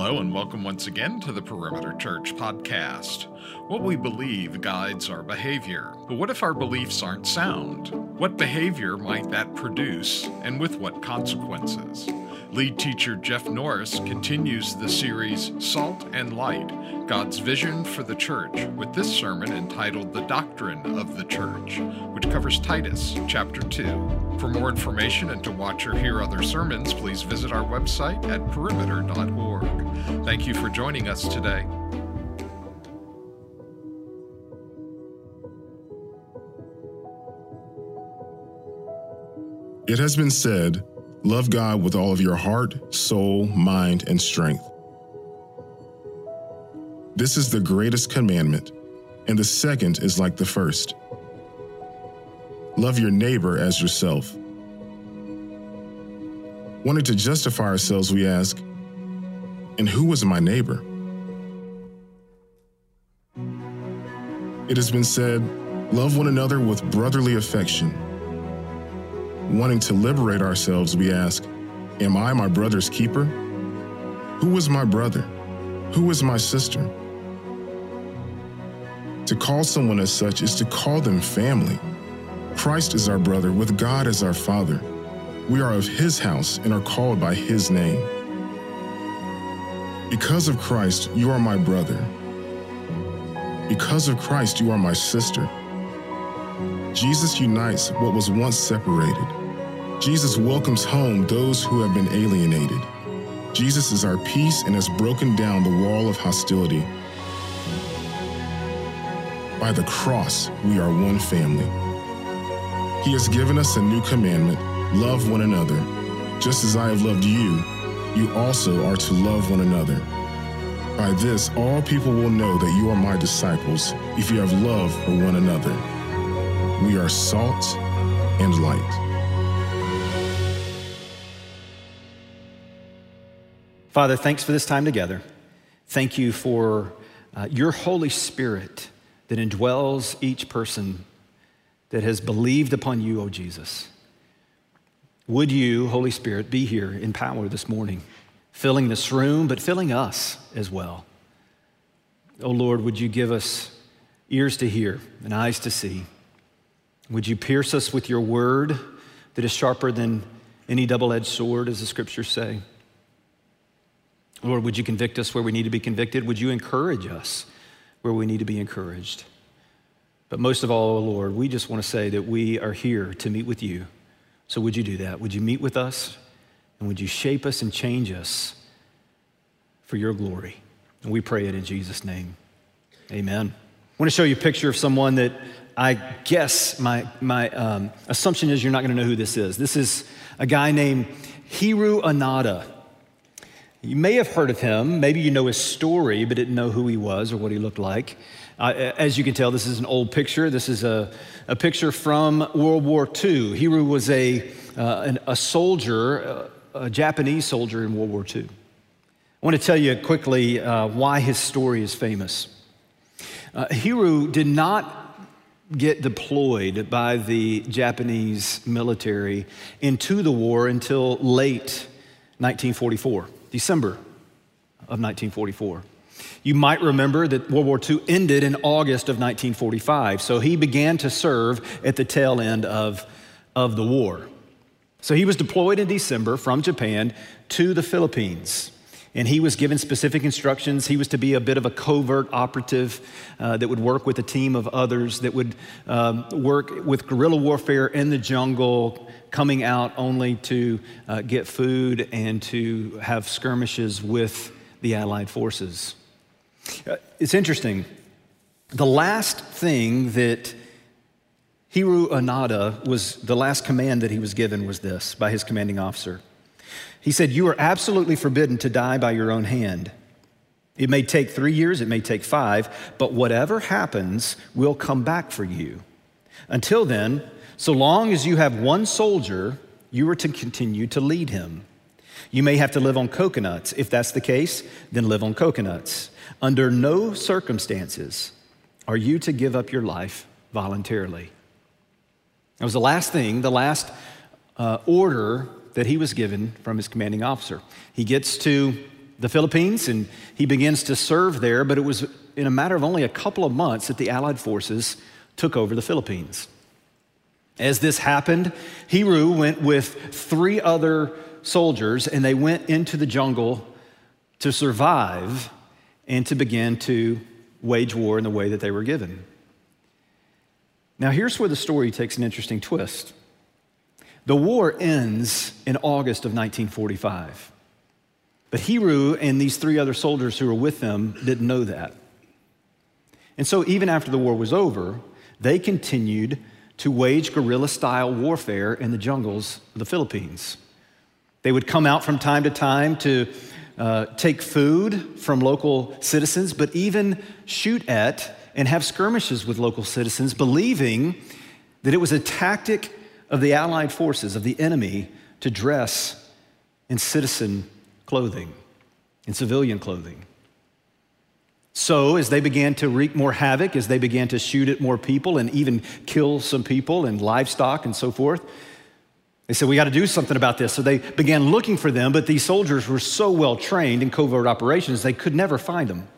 Hello, and welcome once again to the Perimeter Church podcast. What we believe guides our behavior. But what if our beliefs aren't sound? What behavior might that produce, and with what consequences? Lead teacher Jeff Norris continues the series Salt and Light God's Vision for the Church with this sermon entitled The Doctrine of the Church, which covers Titus chapter 2. For more information and to watch or hear other sermons, please visit our website at perimeter.org. Thank you for joining us today. It has been said, Love God with all of your heart, soul, mind, and strength. This is the greatest commandment, and the second is like the first. Love your neighbor as yourself. Wanting to justify ourselves, we ask, and who was my neighbor? It has been said, love one another with brotherly affection wanting to liberate ourselves, we ask, Am I my brother's keeper? Who is my brother? Who is my sister? To call someone as such is to call them family. Christ is our brother, with God as our Father. We are of His house and are called by His name. Because of Christ, you are my brother. Because of Christ, you are my sister. Jesus unites what was once separated. Jesus welcomes home those who have been alienated. Jesus is our peace and has broken down the wall of hostility. By the cross, we are one family. He has given us a new commandment love one another. Just as I have loved you, you also are to love one another. By this, all people will know that you are my disciples if you have love for one another. We are salt and light. Father, thanks for this time together. Thank you for uh, your Holy Spirit that indwells each person that has believed upon you, O Jesus. Would you, Holy Spirit, be here in power this morning, filling this room, but filling us as well? Oh Lord, would you give us ears to hear and eyes to see? Would you pierce us with your word that is sharper than any double edged sword, as the scriptures say? Lord, would you convict us where we need to be convicted? Would you encourage us where we need to be encouraged? But most of all, oh Lord, we just want to say that we are here to meet with you. So would you do that? Would you meet with us? And would you shape us and change us for your glory? And we pray it in Jesus' name. Amen. I want to show you a picture of someone that I guess my, my um, assumption is you're not going to know who this is. This is a guy named Hiroo Onoda. You may have heard of him. Maybe you know his story, but didn't know who he was or what he looked like. Uh, as you can tell, this is an old picture. This is a, a picture from World War II. Hiroo was a, uh, an, a soldier, uh, a Japanese soldier in World War II. I want to tell you quickly uh, why his story is famous. Uh, Hiroo did not get deployed by the Japanese military into the war until late 1944. December of 1944. You might remember that World War II ended in August of 1945, so he began to serve at the tail end of, of the war. So he was deployed in December from Japan to the Philippines. And he was given specific instructions. He was to be a bit of a covert operative uh, that would work with a team of others, that would um, work with guerrilla warfare in the jungle, coming out only to uh, get food and to have skirmishes with the Allied forces. Uh, it's interesting. The last thing that Hiroo Onoda was, the last command that he was given was this by his commanding officer. He said, You are absolutely forbidden to die by your own hand. It may take three years, it may take five, but whatever happens will come back for you. Until then, so long as you have one soldier, you are to continue to lead him. You may have to live on coconuts. If that's the case, then live on coconuts. Under no circumstances are you to give up your life voluntarily. That was the last thing, the last uh, order that he was given from his commanding officer. He gets to the Philippines and he begins to serve there, but it was in a matter of only a couple of months that the Allied forces took over the Philippines. As this happened, Hiroo went with three other soldiers and they went into the jungle to survive and to begin to wage war in the way that they were given. Now, here's where the story takes an interesting twist. The war ends in August of 1945. But Hiroo and these three other soldiers who were with them didn't know that. And so, even after the war was over, they continued to wage guerrilla style warfare in the jungles of the Philippines. They would come out from time to time to uh, take food from local citizens, but even shoot at and have skirmishes with local citizens, believing that it was a tactic of the Allied forces, of the enemy, to dress in citizen clothing, in civilian clothing. So, as they began to wreak more havoc, as they began to shoot at more people and even kill some people and livestock and so forth, they said, We got to do something about this. So they began looking for them, but these soldiers were so well trained in covert operations, they could never find them.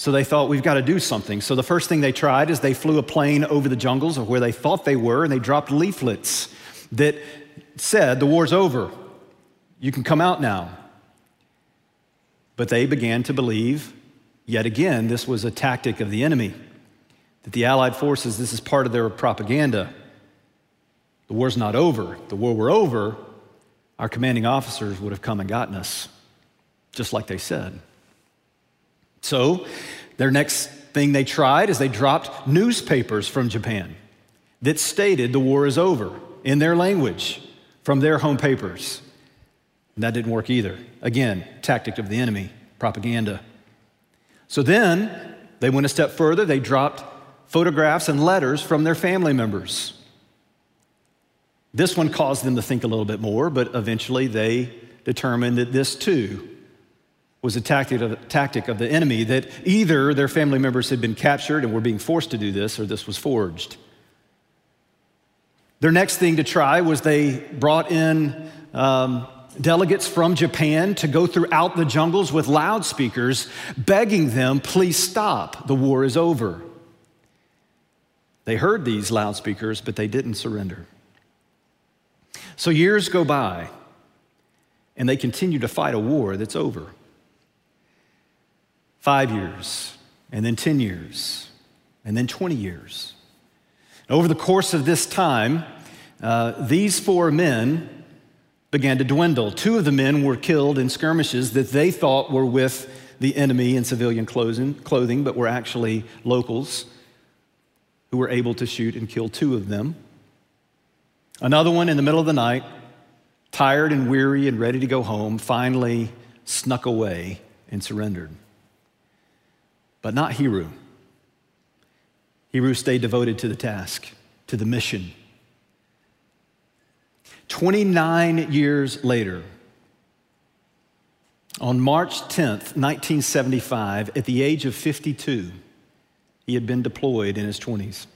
So they thought, We've got to do something. So the first thing they tried is they flew a plane over the jungles of where they thought they were, and they dropped leaflets that said, The war's over. You can come out now. But they began to believe, yet again, this was a tactic of the enemy, that the Allied forces, this is part of their propaganda. The war's not over. The war were over, our commanding officers would have come and gotten us, just like they said. So, their next thing they tried is they dropped newspapers from Japan that stated the war is over in their language from their home papers. And that didn't work either. Again, tactic of the enemy, propaganda. So then they went a step further. They dropped photographs and letters from their family members. This one caused them to think a little bit more, but eventually they determined that this too was a tactic of, tactic of the enemy, that either their family members had been captured and were being forced to do this, or this was forged. Their next thing to try was they brought in um, delegates from Japan to go throughout the jungles with loudspeakers, begging them, please stop, the war is over. They heard these loudspeakers, but they didn't surrender. So years go by, and they continue to fight a war that's over. Five years, and then 10 years, and then 20 years. Over the course of this time, uh, these four men began to dwindle. Two of the men were killed in skirmishes that they thought were with the enemy in civilian clothing, but were actually locals who were able to shoot and kill two of them. Another one in the middle of the night, tired and weary and ready to go home, finally snuck away and surrendered. But not Hiroo. Hiroo stayed devoted to the task, to the mission 29 years later, on March 10th, 1975, at the age of 52, he had been deployed in his 20s.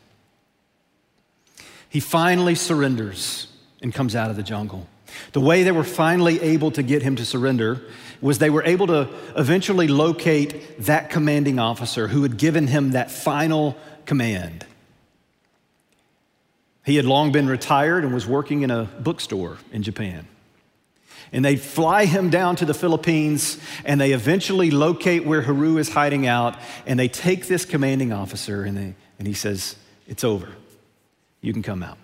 He finally surrenders and comes out of the jungle. The way they were finally able to get him to surrender was they were able to eventually locate that commanding officer who had given him that final command. He had long been retired and was working in a bookstore in Japan. And they fly him down to the Philippines and they eventually locate where Hiroo is hiding out. And they take this commanding officer and, they, and he says, It's over. You can come out.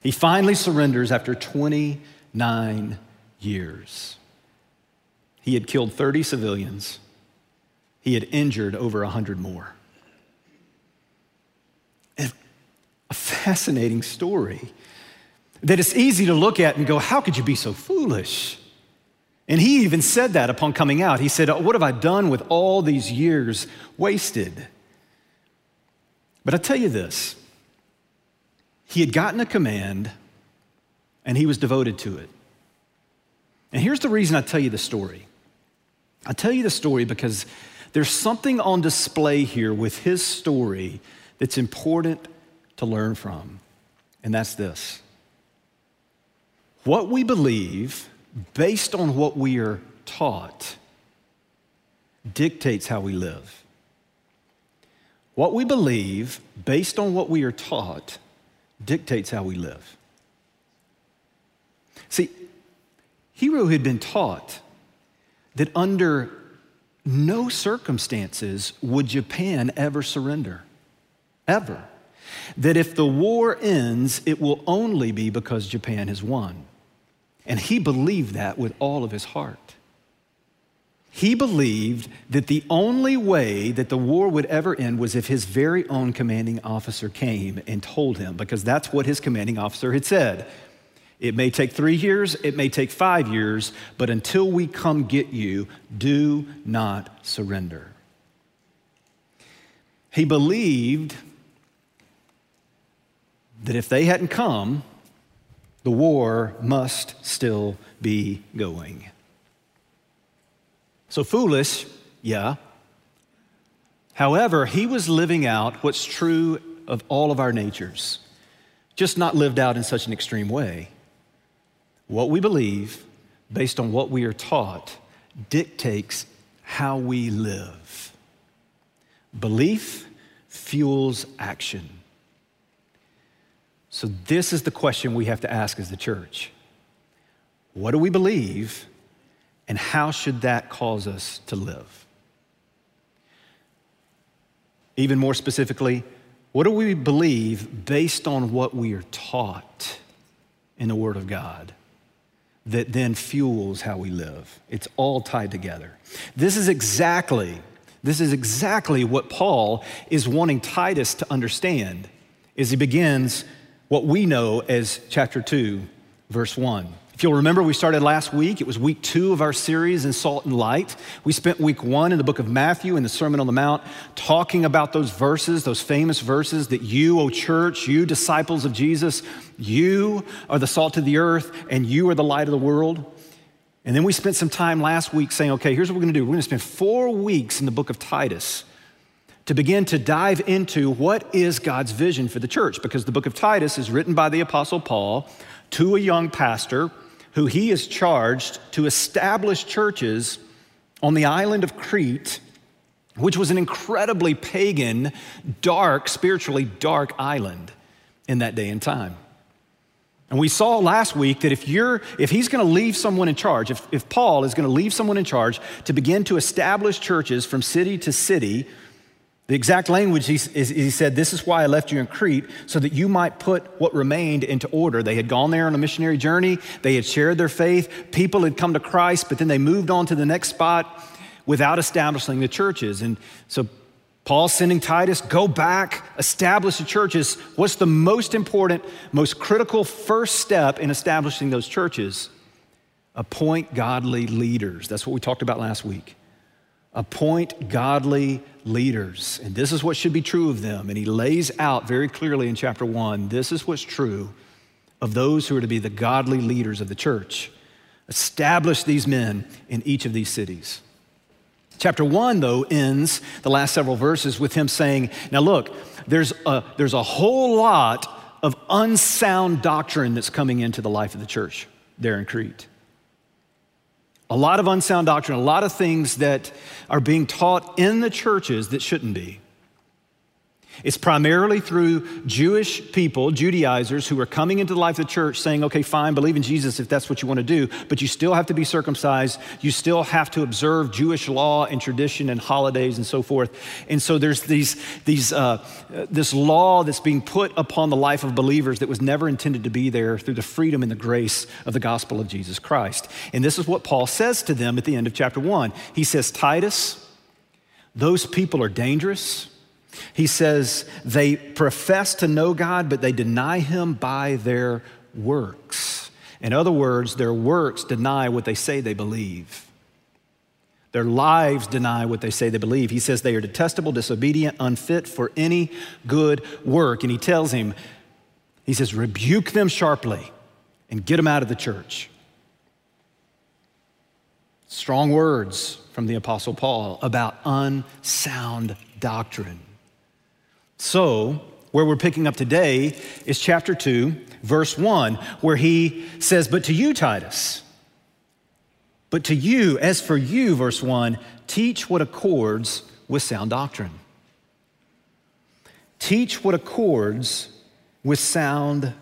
He finally surrenders after 29 years. He had killed 30 civilians, he had injured over 100 more. a fascinating story that it's easy to look at and go, How could you be so foolish? And he even said that upon coming out. He said, uh, What have I done with all these years wasted? But I tell you this he had gotten a command and he was devoted to it. And here's the reason I tell you the story I tell you the story because there's something on display here with his story that's important to learn from, and that's this what we believe based on what we are taught dictates how we live. What we believe, based on what we are taught, dictates how we live. See, Hiroo had been taught that under no circumstances would Japan ever surrender. Ever. That if the war ends, it will only be because Japan has won. And he believed that with all of his heart. He believed that the only way that the war would ever end was if his very own commanding officer came and told him, because that's what his commanding officer had said. It may take three years, it may take five years, but until we come get you, do not surrender. He believed that if they hadn't come, the war must still be going. So foolish, yeah. However, he was living out what's true of all of our natures, just not lived out in such an extreme way. What we believe, based on what we are taught, dictates how we live. Belief fuels action. So, this is the question we have to ask as the church What do we believe? And how should that cause us to live? Even more specifically, what do we believe based on what we are taught in the Word of God that then fuels how we live? It's all tied together. This is exactly, this is exactly what Paul is wanting Titus to understand as he begins what we know as chapter 2, verse 1. If you'll remember, we started last week. It was week two of our series in Salt and Light. We spent week one in the book of Matthew in the Sermon on the Mount talking about those verses, those famous verses that you, O church, you disciples of Jesus, you are the salt of the earth and you are the light of the world. And then we spent some time last week saying, okay, here's what we're going to do. We're going to spend four weeks in the book of Titus to begin to dive into what is God's vision for the church, because the book of Titus is written by the Apostle Paul to a young pastor who he is charged to establish churches on the island of Crete, which was an incredibly pagan, dark, spiritually dark island in that day and time. And we saw last week that if you're if he's going to leave someone in charge, if, if Paul is going to leave someone in charge to begin to establish churches from city to city, the exact language he, is, he said, This is why I left you in Crete, so that you might put what remained into order. They had gone there on a missionary journey, they had shared their faith, people had come to Christ, but then they moved on to the next spot without establishing the churches. And so Paul's sending Titus, go back, establish the churches. What's the most important, most critical first step in establishing those churches? Appoint godly leaders. That's what we talked about last week. Appoint godly leaders. And this is what should be true of them. And he lays out very clearly in chapter one this is what's true of those who are to be the godly leaders of the church. Establish these men in each of these cities. Chapter one, though, ends the last several verses with him saying, Now look, there's a, there's a whole lot of unsound doctrine that's coming into the life of the church there in Crete a lot of unsound doctrine, a lot of things that are being taught in the churches that shouldn't be. It's primarily through Jewish people, Judaizers, who are coming into the life of the church saying, okay, fine, believe in Jesus if that's what you want to do, but you still have to be circumcised. You still have to observe Jewish law and tradition and holidays and so forth. And so there's these, these, uh, this law that's being put upon the life of believers that was never intended to be there through the freedom and the grace of the gospel of Jesus Christ. And this is what Paul says to them at the end of chapter one. He says, Titus, those people are dangerous. He says they profess to know God, but they deny Him by their works. In other words, their works deny what they say they believe. Their lives deny what they say they believe. He says they are detestable, disobedient, unfit for any good work. And he tells him, he says, rebuke them sharply and get them out of the church. Strong words from the Apostle Paul about unsound doctrine. So, where we're picking up today is chapter 2, verse 1, where he says, But to you, Titus, But to you, as for you, verse 1, teach what accords with sound doctrine. Teach what accords with sound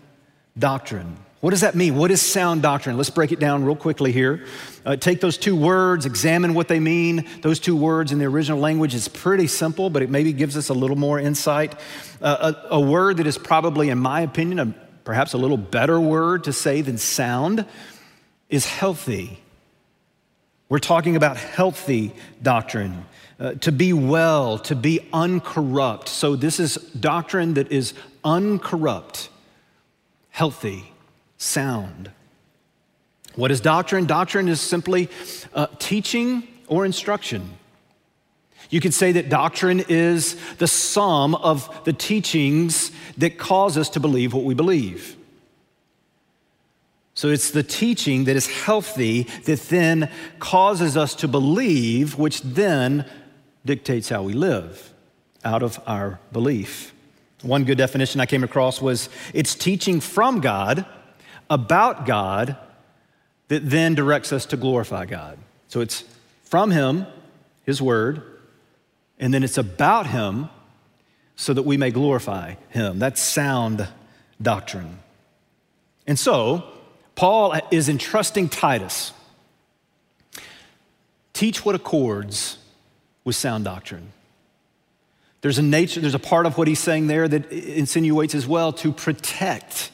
doctrine. What does that mean? What is sound doctrine? Let's break it down real quickly here. Uh, take those two words, examine what they mean. Those two words in the original language is pretty simple, but it maybe gives us a little more insight. Uh, a, a, word that is probably, in my opinion, a, perhaps a little better word to say than sound is healthy. We're talking about healthy doctrine. Uh, to be well, to be uncorrupt. So, this is doctrine that is uncorrupt, healthy sound. What is doctrine? Doctrine is simply uh, teaching or instruction. You could say that doctrine is the sum of the teachings that cause us to believe what we believe. So it's the teaching that is healthy that then causes us to believe, which then dictates how we live out of our belief. One good definition I came across was it's teaching from God about God that then directs us to glorify God. So it's from Him, His Word, and then it's about Him so that we may glorify Him. That's sound doctrine. And so, Paul is entrusting Titus teach what accords with sound doctrine. There's a nature, there's a part of what he's saying there that insinuates as well to protect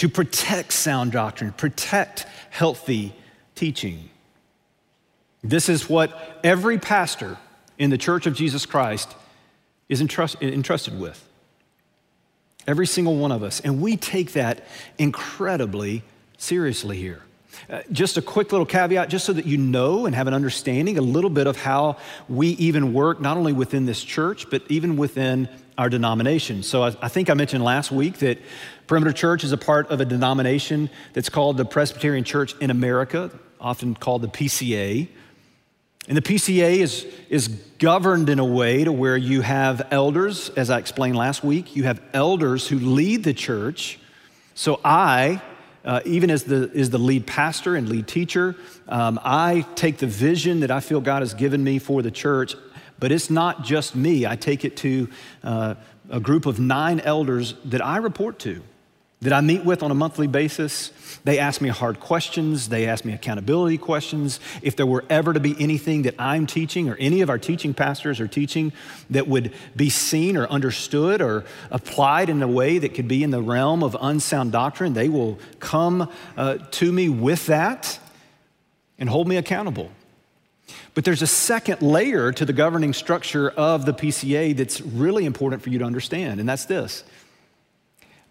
to protect sound doctrine, protect healthy teaching. This is what every pastor in the church of Jesus Christ is entrust, entrusted with. Every single one of us. And we take that incredibly seriously here. Uh, just a quick little caveat, just so that you know and have an understanding a little bit of how we even work, not only within this church, but even within our denomination. So I, I, think I mentioned last week that Perimeter Church is a part of a denomination that's called the Presbyterian Church in America, often called the PCA. And the PCA is, is governed in a way to where you have elders, as I explained last week, you have elders who lead the church. So I, uh, even as the, as the lead pastor and lead teacher, um, I take the vision that I feel God has given me for the church but it's not just me. I take it to uh, a group of nine elders that I report to, that I meet with on a monthly basis. They ask me hard questions, they ask me accountability questions. If there were ever to be anything that I'm teaching or any of our teaching pastors are teaching that would be seen or understood or applied in a way that could be in the realm of unsound doctrine, they will come uh, to me with that and hold me accountable. But there's a second layer to the governing structure of the PCA that's really important for you to understand, and that's this.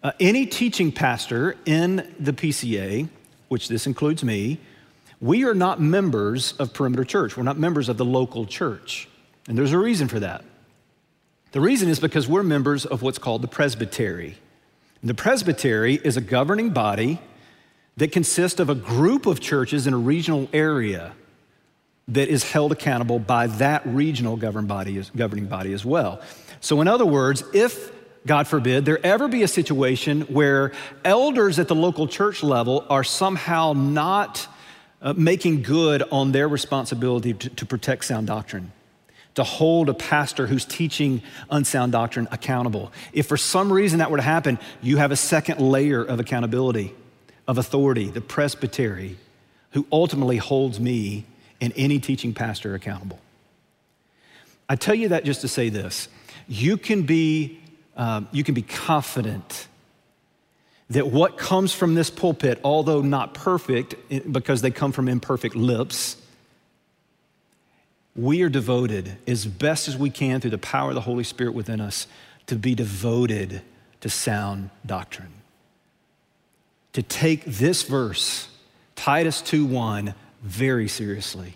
Uh, any teaching pastor in the PCA, which this includes me, we are not members of Perimeter Church. We're not members of the local church. And there's a reason for that. The reason is because we're members of what's called the presbytery. And the presbytery is a governing body that consists of a group of churches in a regional area that is held accountable by that regional governing body, governing body as well. So, in other words, if God forbid, there ever be a situation where elders at the local church level are somehow not uh, making good on their responsibility to, to protect sound doctrine, to hold a pastor who's teaching unsound doctrine accountable. If for some reason that were to happen, you have a second layer of accountability, of authority, the presbytery, who ultimately holds me and any teaching pastor accountable. I tell you that just to say this you can be, um, you can be confident that what comes from this pulpit, although not perfect because they come from imperfect lips, we are devoted as best as we can through the power of the Holy Spirit within us to be devoted to sound doctrine. To take this verse, Titus 2 1, very seriously.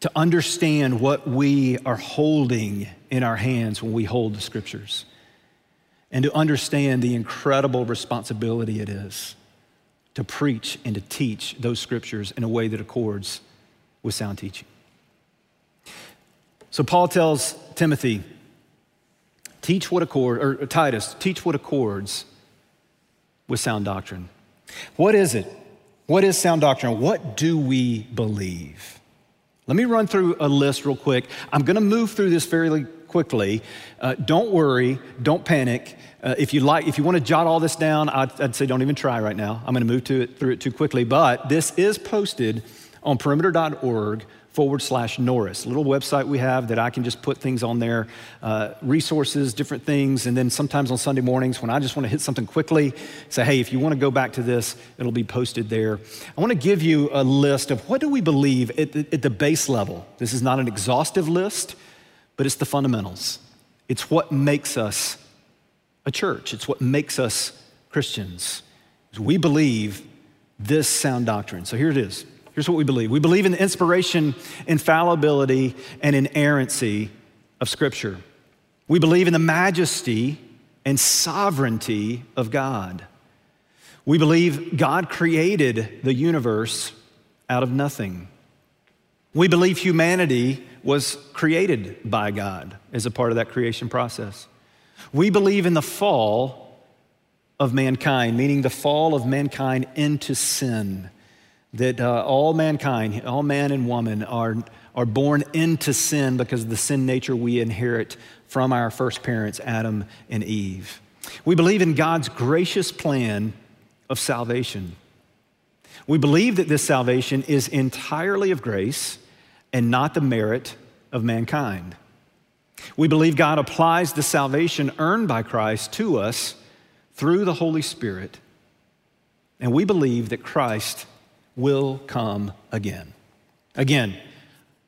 To understand what we are holding in our hands when we hold the scriptures. And to understand the incredible responsibility it is to preach and to teach those scriptures in a way that accords with sound teaching. So Paul tells Timothy, teach what accords, or Titus, teach what accords with sound doctrine. What is it What is sound doctrine? What do we believe? Let me run through a list real quick. I'm going to move through this fairly quickly. Uh, don't worry, don't panic. Uh, if you like, if you want to jot all this down, I'd, I'd say don't even try right now. I'm going to move to it, through it too quickly. But this is posted on perimeter.org forward slash Norris, a little website we have that I can just put things on there, uh, resources, different things. And then sometimes on Sunday mornings when I just want to hit something quickly, say, hey, if you want to go back to this, it'll be posted there. I want to give you a list of what do we believe at the, at the base level. This is not an exhaustive list, but it's the fundamentals. It's what makes us a church, it's what makes us Christians. We believe this sound doctrine. So here it is. Here's what we believe we believe in the inspiration, infallibility, and inerrancy of Scripture. We believe in the majesty and sovereignty of God. We believe God created the universe out of nothing. We believe humanity was created by God as a part of that creation process. We believe in the fall of mankind, meaning the fall of mankind into sin that uh, all mankind, all man and woman, are, are born into sin because of the sin nature we inherit from our first parents, Adam and Eve. We believe in God's gracious plan of salvation. We believe that this salvation is entirely of grace and not the merit of mankind. We believe God applies the salvation earned by Christ to us through the Holy Spirit. And we believe that Christ will come again. Again,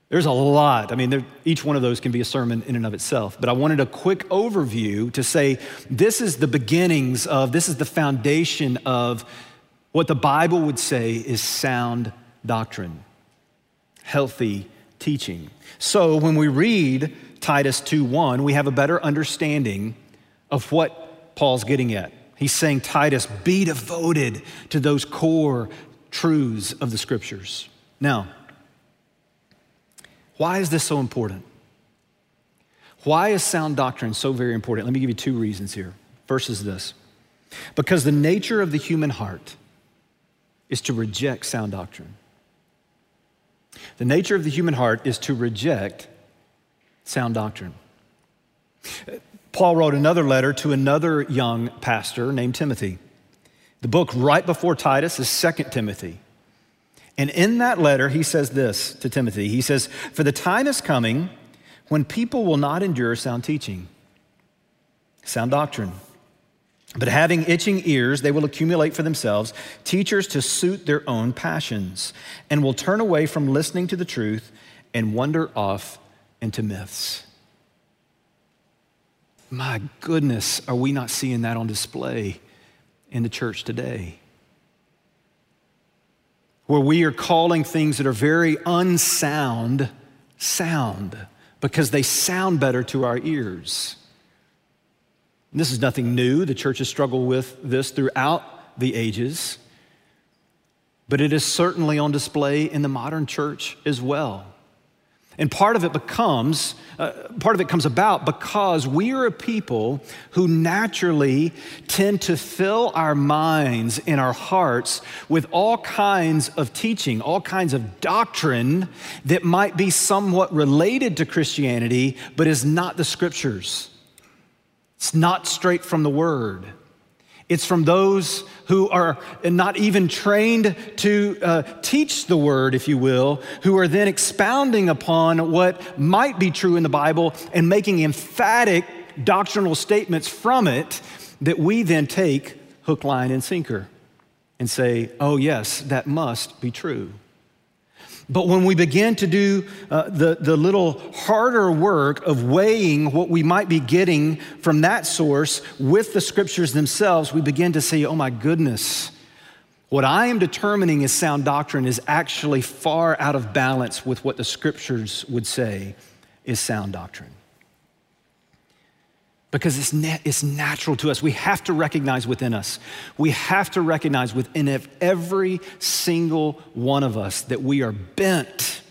there's a lot. I mean, there, each one of those can be a sermon in and of itself. But I wanted a quick overview to say this is the beginnings of, this is the foundation of what the Bible would say is sound doctrine, healthy teaching. So when we read Titus 2:1, we have a better understanding of what Paul's getting at. He's saying, Titus, be devoted to those core truths of the scriptures. Now, why is this so important? Why is sound doctrine so very important? Let me give you two reasons here. First is this because the nature of the human heart is to reject sound doctrine. The nature of the human heart is to reject sound doctrine. Paul wrote another letter to another young pastor named Timothy. The book right before Titus is Second Timothy. And in that letter, he says this to Timothy He says, For the time is coming when people will not endure sound teaching, sound doctrine. But having itching ears, they will accumulate for themselves teachers to suit their own passions, and will turn away from listening to the truth and wander off into myths. My goodness, are we not seeing that on display in the church today. Where we are calling things that are very unsound sound because they sound better to our ears. This is nothing new. The church has struggled with this throughout the ages, but it is certainly on display in the modern church as well. And part of it becomes, uh, part of it comes about because we are a people who naturally tend to fill our minds and our hearts with all kinds of teaching, all kinds of doctrine that might be somewhat related to Christianity, but is not the scriptures. It's not straight from the word. It's from those who are not even trained to uh, teach the word, if you will, who are then expounding upon what might be true in the Bible and making emphatic doctrinal statements from it that we then take hook, line, and sinker and say, oh, yes, that must be true. But when we begin to do uh, the, the little harder work of weighing what we might be getting from that source with the scriptures themselves, we begin to say, oh my goodness, what I am determining as sound doctrine is actually far out of balance with what the scriptures would say is sound doctrine because it's, na- it's natural to us. We have to recognize within us, we have to recognize within every single one of us that we are bent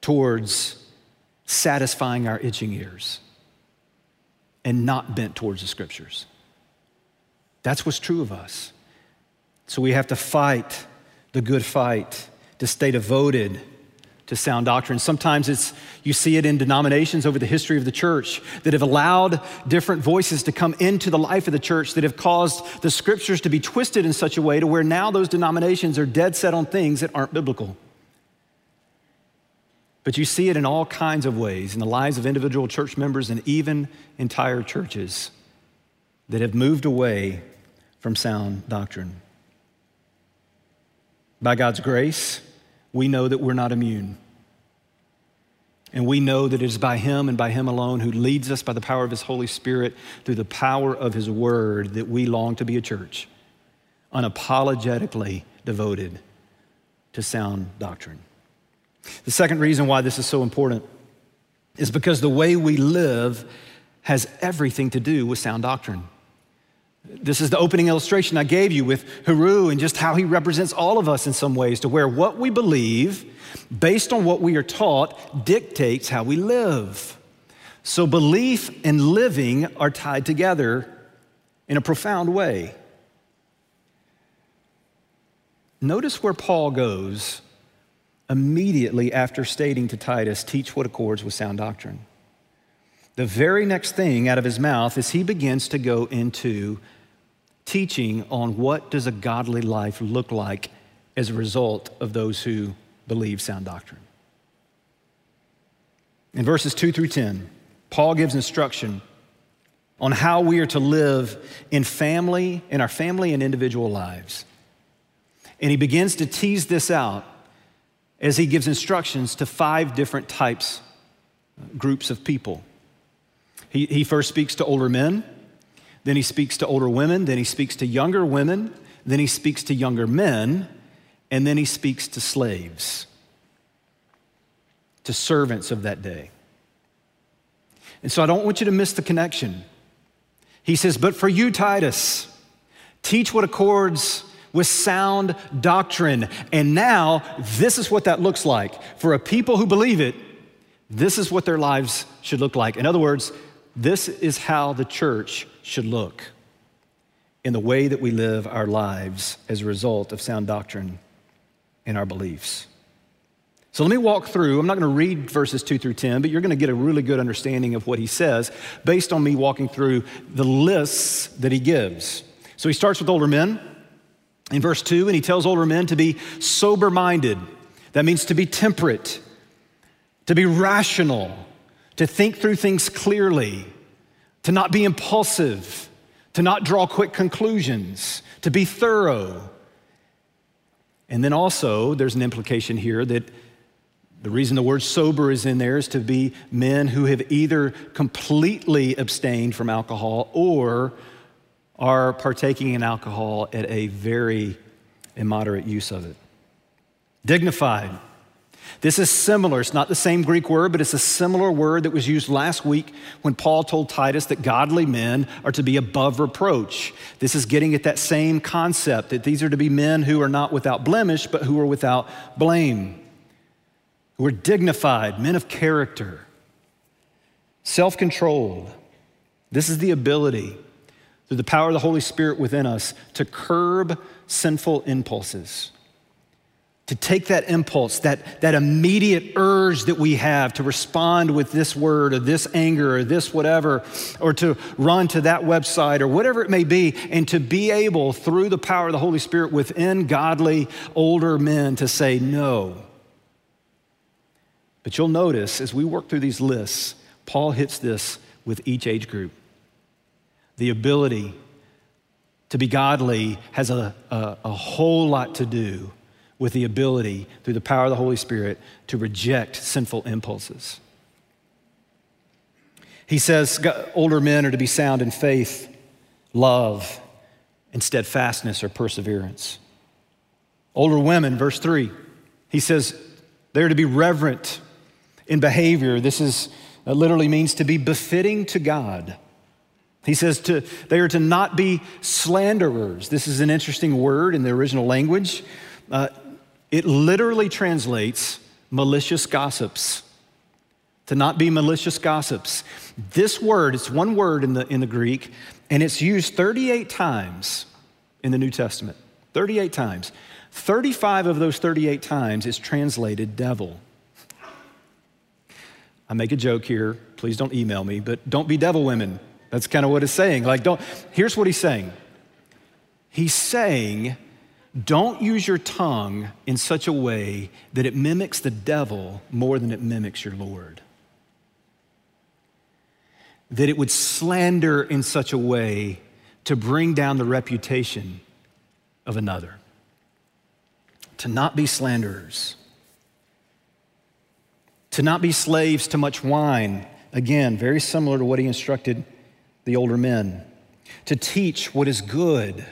towards satisfying our itching ears and not bent towards the scriptures. That's what's true of us. So we have to fight the good fight, to stay devoted to sound doctrine. Sometimes it's you see it in denominations over the history of the church that have allowed different voices to come into the life of the church that have caused the scriptures to be twisted in such a way to where now those denominations are dead set on things that aren't biblical. But you see it in all kinds of ways in the lives of individual church members and even entire churches that have moved away from sound doctrine. By God's grace, we know that we're not immune. And we know that it is by Him and by Him alone who leads us by the power of His Holy Spirit through the power of His Word that we long to be a church, unapologetically devoted to sound doctrine. The second reason why this is so important is because the way we live has everything to do with sound doctrine. This is the opening illustration I gave you with Hiroo and just how he represents all of us in some ways, to where what we believe, based on what we are taught, dictates how we live. So belief and living are tied together in a profound way. Notice where Paul goes immediately after stating to Titus, teach what accords with sound doctrine. The very next thing out of his mouth is he begins to go into teaching on what does a godly life look like as a result of those who believe sound doctrine. In verses 2 through 10, Paul gives instruction on how we are to live in family, in our family and individual lives. And he begins to tease this out as he gives instructions to five different types, uh, groups of people. He, he first speaks to older men, then he speaks to older women, then he speaks to younger women, then he speaks to younger men, and then he speaks to slaves, to servants of that day. And so I don't want you to miss the connection. He says, But for you, Titus, teach what accords with sound doctrine. And now, this is what that looks like. For a people who believe it, this is what their lives should look like. In other words, this is how the church should look in the way that we live our lives as a result of sound doctrine in our beliefs. So let me walk through. I'm not going to read verses 2 through 10, but you're going to get a really good understanding of what he says based on me walking through the lists that he gives. So he starts with older men in verse 2, and he tells older men to be sober minded. That means to be temperate, to be rational, to think through things clearly, to not be impulsive, to not draw quick conclusions, to be thorough. And then also, there's an implication here that the reason the word sober is in there is to be men who have either completely abstained from alcohol or are partaking in alcohol at a very immoderate use of it. Dignified this is similar. It's not the same Greek word, but it's a similar word that was used last week when Paul told Titus that godly men are to be above reproach. This is getting at that same concept that these are to be men who are not without blemish, but who are without blame, who are dignified, men of character, self controlled. This is the ability, through the power of the Holy Spirit within us, to curb sinful impulses to take that impulse, that, that immediate urge that we have to respond with this word or this anger or this whatever, or to run to that website or whatever it may be, and to be able, through the power of the Holy Spirit within godly older men, to say no. But you'll notice as we work through these lists, Paul hits this with each age group. The ability to be godly has a, a, a whole lot to do with the ability, through the power of the Holy Spirit, to reject sinful impulses. He says older men are to be sound in faith, love, and steadfastness or perseverance. Older women, verse 3, he says they're to be reverent in behavior. This is uh, literally means to be befitting to God. He says to, they are to not be slanderers. This is an interesting word in the original language. Uh, it literally translates malicious gossips. To not be malicious gossips. This word, it's one word in the, in the Greek, and it's used 38 times in the New Testament. 38 times. 35 of those 38 times is translated devil. I make a joke here. Please don't email me, but don't be devil women. That's kind of what it's saying. Like, don't, here's what he's saying. He's saying, don't use your tongue in such a way that it mimics the devil more than it mimics your Lord. That it would slander in such a way to bring down the reputation of another. To not be slanderers. To not be slaves to much wine. Again, very similar to what he instructed the older men. To teach what is good.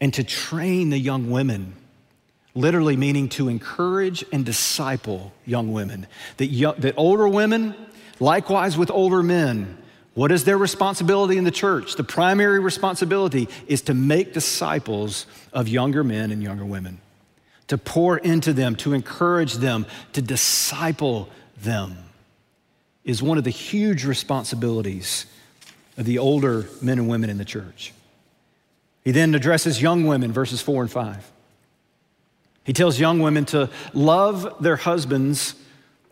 And to train the young women literally meaning to encourage and disciple young women. That, young, that older women, likewise with older men, what is their responsibility in the church? The primary responsibility is to make disciples of younger men and younger women, to pour into them, to encourage them, to disciple them, is one of the huge responsibilities of the older men and women in the church. He then addresses young women, verses four and five. He tells young women to love their husbands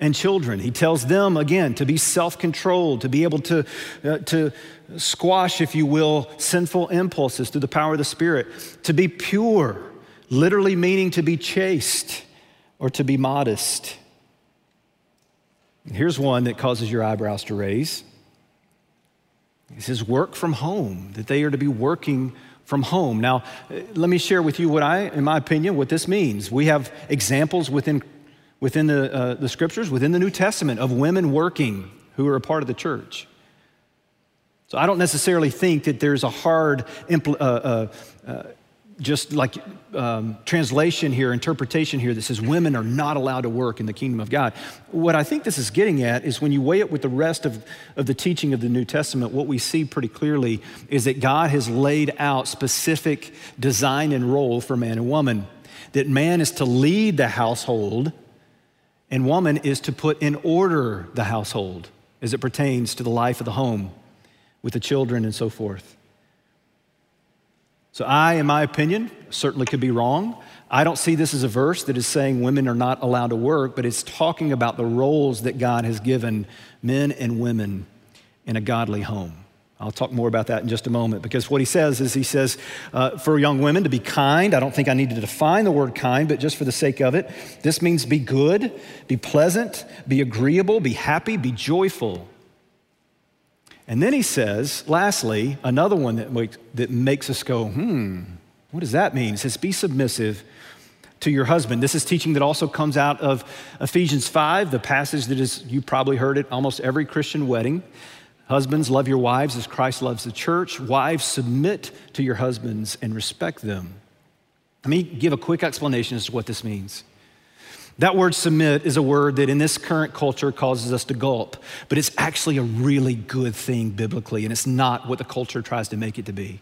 and children. He tells them, again, to be self controlled, to be able to, uh, to squash, if you will, sinful impulses through the power of the Spirit, to be pure, literally meaning to be chaste or to be modest. Here's one that causes your eyebrows to raise. He says, work from home, that they are to be working from home. Now, let me share with you what I, in my opinion, what this means. We have examples within within the, uh, the scriptures, within the New Testament, of women working who are a part of the church. So I don't necessarily think that there's a hard, impl- uh, uh, uh, just like um, translation here, interpretation here that says women are not allowed to work in the kingdom of God. What I think this is getting at is when you weigh it with the rest of, of the teaching of the New Testament, what we see pretty clearly is that God has laid out specific design and role for man and woman. That man is to lead the household and woman is to put in order the household as it pertains to the life of the home with the children and so forth. So, I, in my opinion, certainly could be wrong. I don't see this as a verse that is saying women are not allowed to work, but it's talking about the roles that God has given men and women in a godly home. I'll talk more about that in just a moment because what he says is he says uh, for young women to be kind. I don't think I need to define the word kind, but just for the sake of it, this means be good, be pleasant, be agreeable, be happy, be joyful. And then he says, lastly, another one that makes, that makes us go, hmm, what does that mean? He says, be submissive to your husband. This is teaching that also comes out of Ephesians 5, the passage that is, you probably heard it almost every Christian wedding. Husbands, love your wives as Christ loves the church. Wives, submit to your husbands and respect them. Let me give a quick explanation as to what this means. That word submit is a word that in this current culture causes us to gulp, but it's actually a really good thing biblically, and it's not what the culture tries to make it to be.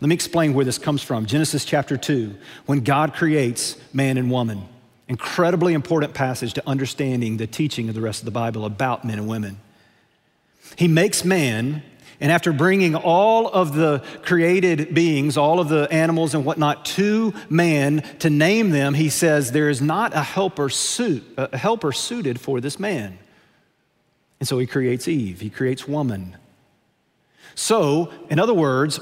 Let me explain where this comes from. Genesis chapter 2, when God creates man and woman, incredibly important passage to understanding the teaching of the rest of the Bible about men and women. He makes man, and after bringing all of the created beings, all of the animals and whatnot to man to name them, he says, There is not a helper, suit, a helper suited for this man. And so he creates Eve, he creates woman. So, in other words,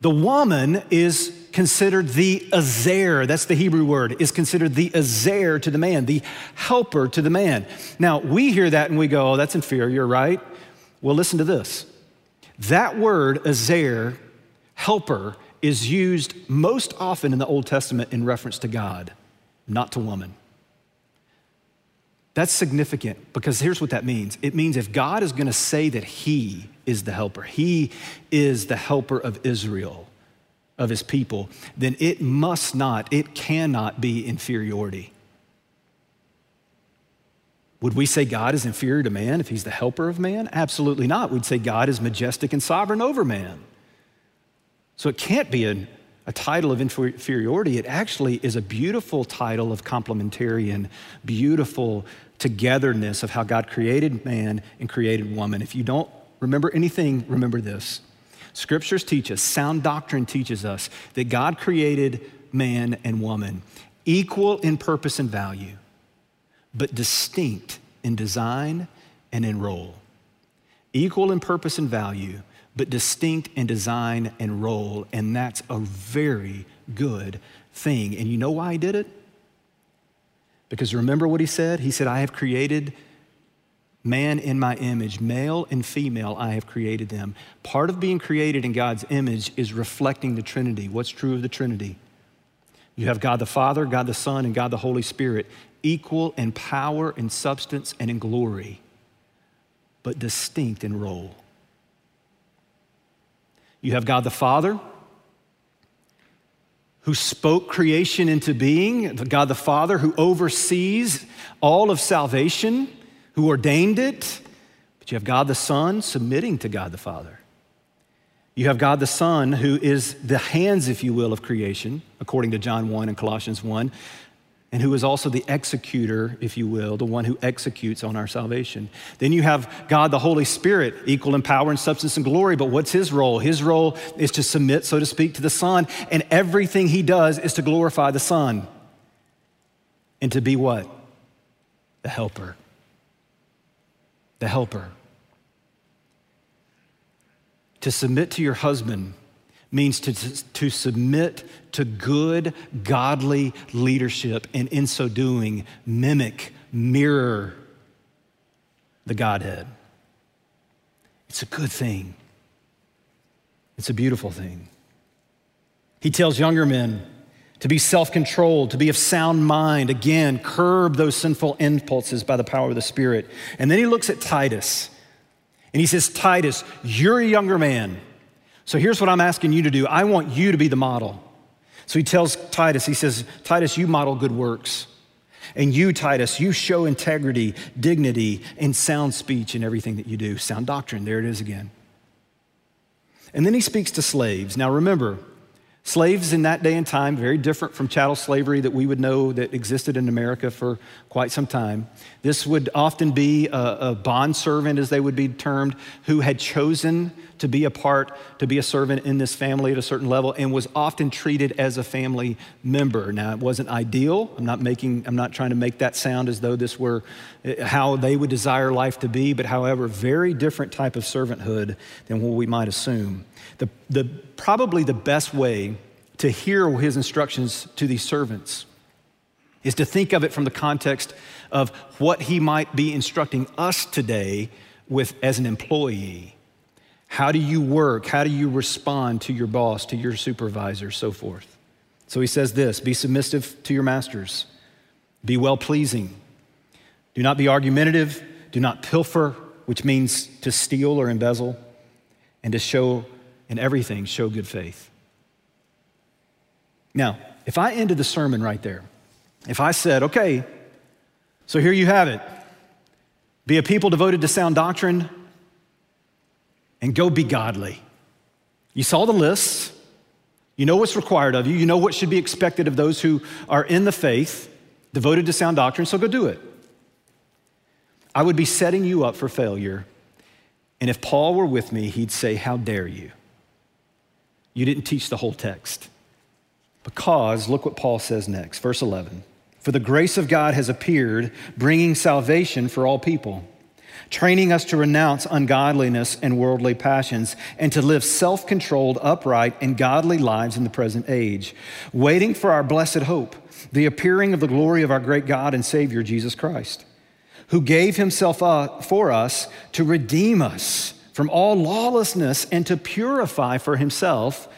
the woman is considered the ezer, that's the Hebrew word, is considered the ezer to the man, the helper to the man. Now, we hear that and we go, oh, that's inferior, right? Well, listen to this. That word, ezer, helper, is used most often in the Old Testament in reference to God, not to woman. That's significant because here's what that means it means if God is going to say that He is the helper, He is the helper of Israel, of His people, then it must not, it cannot be inferiority. Would we say God is inferior to man if he's the helper of man? Absolutely not. We'd say God is majestic and sovereign over man. So it can't be a, a title of inferiority. It actually is a beautiful title of complementarian, beautiful togetherness of how God created man and created woman. If you don't remember anything, remember this. Scriptures teach us, sound doctrine teaches us that God created man and woman, equal in purpose and value, but distinct in design and in role. Equal in purpose and value, but distinct in design and role. And that's a very good thing. And you know why he did it? Because remember what he said? He said, I have created man in my image, male and female, I have created them. Part of being created in God's image is reflecting the Trinity. What's true of the Trinity? You have God the Father, God the Son, and God the Holy Spirit, equal in power, in substance, and in glory, but distinct in role. You have God the Father, who spoke creation into being, God the Father, who oversees all of salvation, who ordained it. But you have God the Son submitting to God the Father. You have God the Son, who is the hands, if you will, of creation, according to John 1 and Colossians 1, and who is also the executor, if you will, the one who executes on our salvation. Then you have God the Holy Spirit, equal in power and substance and glory, but what's his role? His role is to submit, so to speak, to the Son, and everything he does is to glorify the Son and to be what? The helper. The helper. To submit to your husband means to, to, submit to good, godly leadership, and in so doing, mimic, mirror the Godhead. It's a good thing, it's a beautiful thing. He tells younger men to be self controlled, to be of sound mind, again, curb those sinful impulses by the power of the Spirit. And then he looks at Titus and he says, Titus, you're a younger man. So here's what I'm asking you to do I want you to be the model. So he tells Titus, he says, Titus, you model good works. And you, Titus, you show integrity, dignity, and sound speech in everything that you do. Sound doctrine, there it is again. And then he speaks to slaves. Now remember, Slaves in that day and time, very different from chattel slavery that we would know that existed in America for quite some time. This would often be a, a bond servant, as they would be termed, who had chosen to be a part, to be a servant in this family at a certain level, and was often treated as a family member. Now, it wasn't ideal. I'm not making, I'm not trying to make that sound as though this were eh, how they would desire life to be, but however, very different type of servanthood than what we might assume. The, the, probably the best way to hear his instructions to these servants is to think of it from the context of what he might be instructing us today with as an employee. How do you work? How do you respond to your boss, to your supervisor, so forth? So he says this be submissive to your masters, be well pleasing, do not be argumentative, do not pilfer, which means to steal or embezzle, and to show in everything, show good faith. Now, if I ended the sermon right there, if I said, okay, so here you have it be a people devoted to sound doctrine and go be godly. You saw the lists. You know what's required of you. You know what should be expected of those who are in the faith, devoted to sound doctrine, so go do it. I would be setting you up for failure. And if Paul were with me, he'd say, How dare you? You didn't teach the whole text. Because, look what Paul says next, verse 11. For the grace of God has appeared, bringing salvation for all people, training us to renounce ungodliness and worldly passions, and to live self controlled, upright, and godly lives in the present age, waiting for our blessed hope, the appearing of the glory of our great God and Savior, Jesus Christ, who gave himself up for us to redeem us from all lawlessness and to purify for himself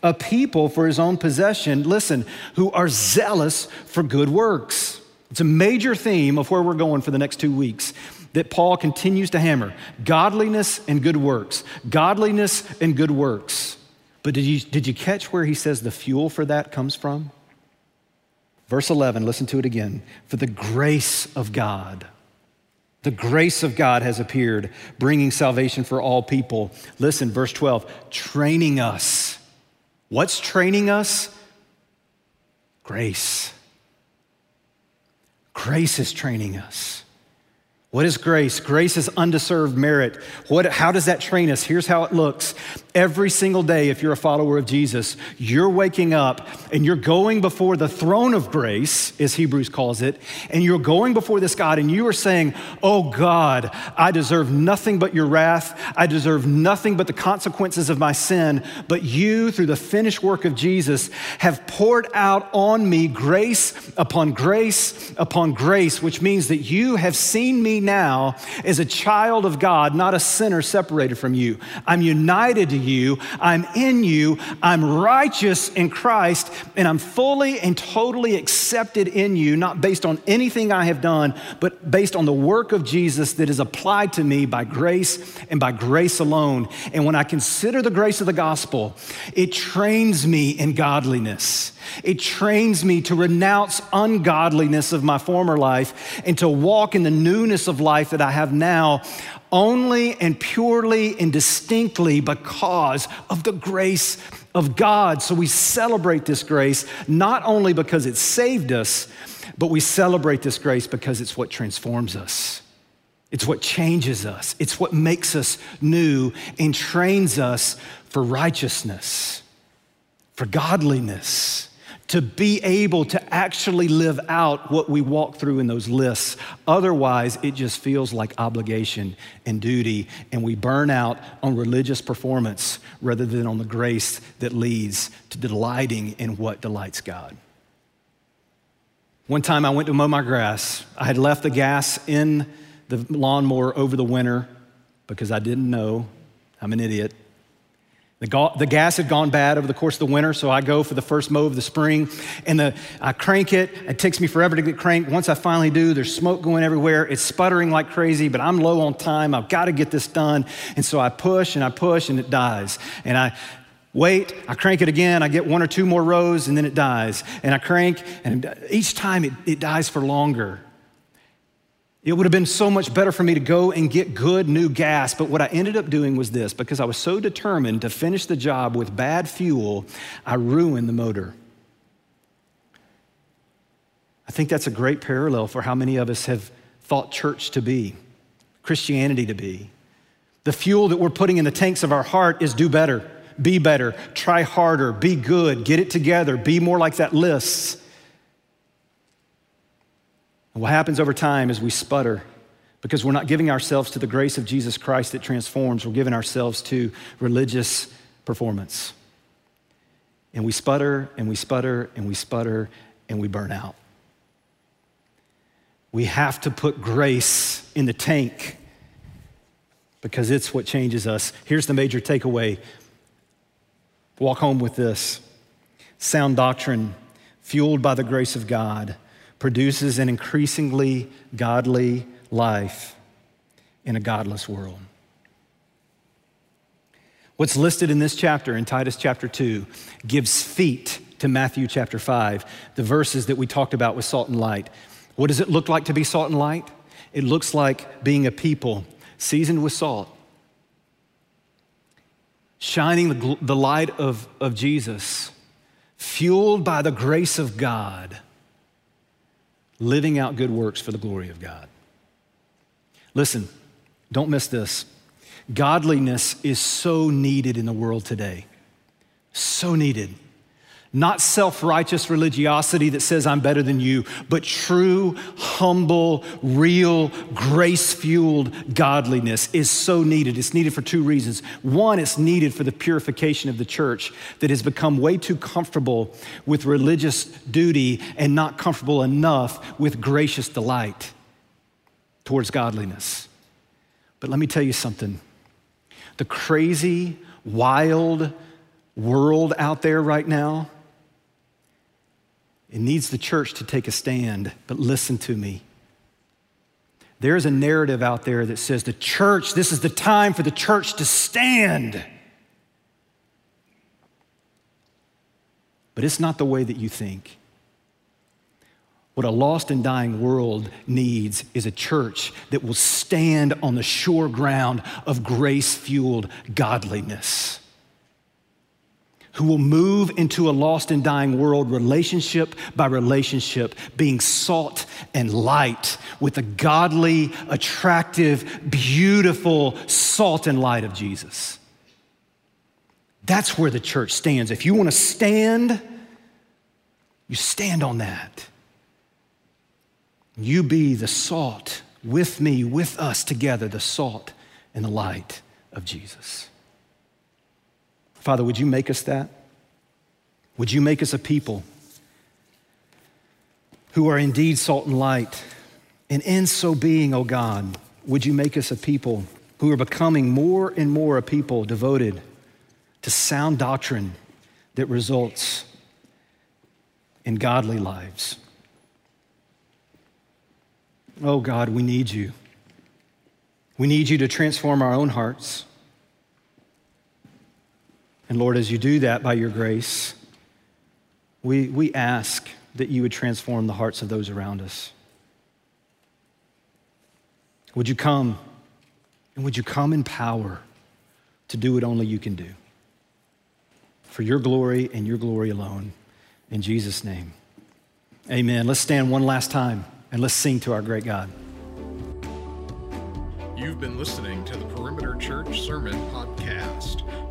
a people for his own possession, listen, who are zealous for good works. It's a major theme of where we're going for the next two weeks that Paul continues to hammer godliness and good works. Godliness and good works. But did you, did you catch where he says the fuel for that comes from? Verse 11, listen to it again. For the grace of God the grace of God has appeared, bringing salvation for all people. Listen, verse 12, training us. What's training us? Grace. Grace is training us. What is grace? Grace is undeserved merit. What, how does that train us? Here's how it looks. Every single day, if you're a follower of Jesus, you're waking up and you're going before the throne of grace, as Hebrews calls it, and you're going before this God and you are saying, Oh God, I deserve nothing but your wrath. I deserve nothing but the consequences of my sin. But you, through the finished work of Jesus, have poured out on me grace upon grace upon grace, which means that you have seen me now as a child of God, not a sinner separated from you. I'm united to you, I'm in you, I'm righteous in Christ, and I'm fully and totally accepted in you, not based on anything I have done, but based on the work of Jesus that is applied to me by grace and by grace alone. And when I consider the grace of the gospel, it trains me in godliness. It trains me to renounce ungodliness of my former life and to walk in the newness of life that I have now only and purely and distinctly because of the grace of God. So we celebrate this grace not only because it saved us, but we celebrate this grace because it's what transforms us. It's what changes us. It's what makes us new and trains us for righteousness, for godliness to be able to actually live out what we walk through in those lists. Otherwise, it just feels like obligation and duty, and we burn out on religious performance rather than on the grace that leads to delighting in what delights God. One time I went to mow my grass. I had left the gas in the lawnmower over the winter because I didn't know. I'm an idiot. The, ga- the, gas had gone bad over the course of the winter, so I go for the first mow of the spring, and the, I crank it. It takes me forever to get cranked. Once I finally do, there's smoke going everywhere. It's sputtering like crazy, but I'm low on time. I've got to get this done. And so I push and I push, and it dies. And I wait, I crank it again. I get one or two more rows, and then it dies. And I crank, and each time it, it dies for longer. It would have been so much better for me to go and get good new gas. But what I ended up doing was this because I was so determined to finish the job with bad fuel, I ruined the motor. I think that's a great parallel for how many of us have thought church to be, Christianity to be. The fuel that we're putting in the tanks of our heart is do better, be better, try harder, be good, get it together, be more like that list. What happens over time is we sputter because we're not giving ourselves to the grace of Jesus Christ that transforms. We're giving ourselves to religious performance. And we sputter and we sputter and we sputter and we burn out. We have to put grace in the tank because it's what changes us. Here's the major takeaway walk home with this sound doctrine, fueled by the grace of God produces an increasingly godly life in a godless world. What's listed in this chapter, in Titus chapter 2, gives feet to Matthew chapter 5, the verses that we talked about with salt and light. What does it look like to be salt and light? It looks like being a people seasoned with salt, shining the, the light of, of Jesus, fueled by the grace of God living out good works for the glory of God. Listen, don't miss this. Godliness is so needed in the world today. So needed. Not self righteous religiosity that says I'm better than you, but true, humble, real, grace fueled godliness is so needed. It's needed for two reasons. One, it's needed for the purification of the church that has become way too comfortable with religious duty and not comfortable enough with gracious delight towards godliness. But let me tell you something the crazy, wild world out there right now it needs the church to take a stand, but listen to me. There's a narrative out there that says the church, this is the time for the church to stand. But it's not the way that you think. What a lost and dying world needs is a church that will stand on the sure ground of grace fueled godliness who will move into a lost and dying world, relationship by relationship, being salt and light with the godly, attractive, beautiful salt and light of Jesus. That's where the church stands. If you want to stand, you stand on that. You be the salt with me, with us together, the salt and the light of Jesus. Father, would you make us that? Would you make us a people who are indeed salt and light? And in so being, oh God, would you make us a people who are becoming more and more a people devoted to sound doctrine that results in godly lives? Oh God, we need you. We need you to transform our own hearts. And Lord, as you do that by your grace, we, we ask that you would transform the hearts of those around us. Would you come and would you come in power to do what only you can do? For your glory and your glory alone. In Jesus' name, amen. Let's stand one last time and let's sing to our great God. You've been listening to the Perimeter Church Sermon Podcast.